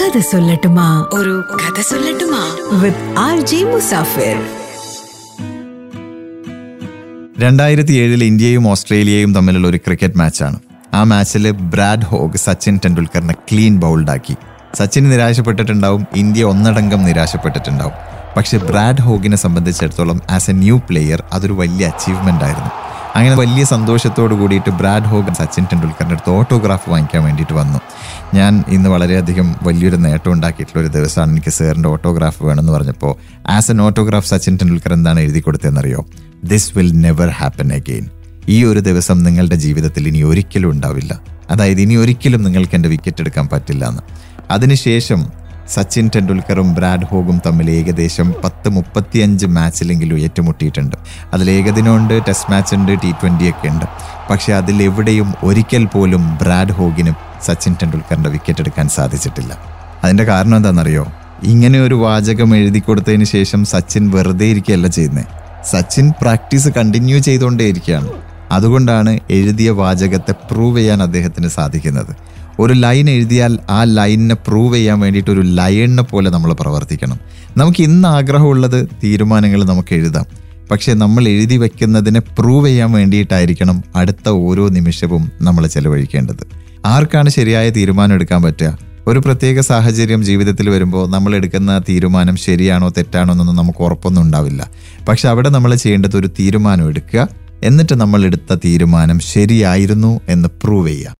കഥ സൊല്ലട്ടുമാ. ഒരു കഥ സൊല്ലട്ടുമാ. With R J Musafir. രണ്ടായിരത്തി ഏഴിൽ ഇന്ത്യയും ഓസ്ട്രേലിയയും തമ്മിലുള്ള ഒരു ക്രിക്കറ്റ് മാച്ചാണ്. ആ മാച്ചിൽ ബ്രാഡ് ഹോഗ് സച്ചിൻ ടെണ്ടുൽക്കറിനെ ക്ലീൻ ബൗൾഡാക്കി. സച്ചിൻ നിരാശപ്പെട്ടിട്ടുണ്ടാവും ഇന്ത്യ ഒന്നടങ്കം നിരാശപ്പെട്ടിട്ടുണ്ടാവും. പക്ഷെ ബ്രാഡ് ഹോഗിനെ സംബന്ധിച്ചിടത്തോളം ആസ് എ ന്യൂ പ്ലെയർ അതൊരു വലിയ അച്ചീവ്മെന്റ് ആയിരുന്നു. അങ്ങനെ വലിയ സന്തോഷത്തോട് കൂടിയിട്ട് ബ്രാഡ് ഹോഗൻ സച്ചിൻ ടെണ്ടുൽക്കറിന്റെ അടുത്ത് ഓട്ടോഗ്രാഫ് വാങ്ങിക്കാൻ വേണ്ടിയിട്ട് വന്നു. ഞാൻ ഇന്ന് വളരെയധികം വലിയൊരു നേട്ടം ഉണ്ടാക്കിയിട്ടുള്ള ഒരു ദിവസമാണ് എനിക്ക് സാറിന്റെ ഓട്ടോഗ്രാഫ് വേണമെന്ന് പറഞ്ഞപ്പോൾ as an autograph Sachin Tendulkar എന്താണ് എഴുതി കൊടുത്തതെന്നറിയോ? This will never happen again ഈ ഒരു ദിവസം നിങ്ങളുടെ ജീവിതത്തിൽ ഇനി ഒരിക്കലും ഉണ്ടാവില്ല. അതായത് ഇനി ഒരിക്കലും നിങ്ങൾക്ക് എന്റെ വിക്കറ്റ് എടുക്കാൻ പറ്റില്ല എന്ന്. അതിനുശേഷം സച്ചിൻ ടെണ്ടുൽക്കറും ബ്രാഡ് ഹോഗും തമ്മിൽ ഏകദേശം പത്ത് മുപ്പത്തിയഞ്ച് മാച്ചിലെങ്കിലും ഏറ്റുമുട്ടിയിട്ടുണ്ട്. അതിൽ ഏകദിനമുണ്ട് ടെസ്റ്റ് മാച്ച് ഉണ്ട് ടി ട്വന്റി ഒക്കെ ഉണ്ട്. പക്ഷേ അതിലെവിടെയും ഒരിക്കൽ പോലും ബ്രാഡ് ഹോഗിനും സച്ചിൻ ടെണ്ടുൽക്കറിന്റെ വിക്കറ്റ് എടുക്കാൻ സാധിച്ചിട്ടില്ല. അതിന്റെ കാരണം എന്താണെന്നറിയോ? ഇങ്ങനെ ഒരു വാചകം എഴുതി കൊടുത്തതിന് ശേഷം സച്ചിൻ വെറുതെ ഇരിക്കുകയല്ല ചെയ്യുന്നത് സച്ചിൻ പ്രാക്ടീസ് കണ്ടിന്യൂ ചെയ്തുകൊണ്ടേയിരിക്കുകയാണ്. അതുകൊണ്ടാണ് എഴുതിയ വാചകത്തെ പ്രൂവ് ചെയ്യാൻ അദ്ദേഹത്തിന് സാധിക്കുന്നത്. ഒരു ലൈൻ എഴുതിയാൽ ആ ലൈനിനെ പ്രൂവ് ചെയ്യാൻ വേണ്ടിയിട്ട് ഒരു ലയണിനെ പോലെ നമ്മൾ പ്രവർത്തിക്കണം. നമുക്ക് ഇന്ന് ആഗ്രഹമുള്ളത് തീരുമാനങ്ങൾ നമുക്ക് എഴുതാം. പക്ഷേ നമ്മൾ എഴുതി വെക്കുന്നതിനെ പ്രൂവ് ചെയ്യാൻ വേണ്ടിയിട്ടായിരിക്കണം അടുത്ത ഓരോ നിമിഷവും നമ്മൾ ചെലവഴിക്കേണ്ടത്. ആർക്കാണ് ശരിയായ തീരുമാനം എടുക്കാൻ പറ്റുക? ഒരു പ്രത്യേക സാഹചര്യം ജീവിതത്തിൽ വരുമ്പോൾ നമ്മൾ എടുക്കുന്ന തീരുമാനം ശരിയാണോ തെറ്റാണോ എന്നൊന്നും നമുക്ക് ഉറപ്പൊന്നും ഉണ്ടാവില്ല. പക്ഷെ അവിടെ നമ്മൾ ചെയ്യേണ്ടത് ഒരു തീരുമാനം എടുക്കുക. എന്നിട്ട് നമ്മൾ എടുത്ത തീരുമാനം ശരിയായിരുന്നു എന്ന് പ്രൂവ് ചെയ്യുക.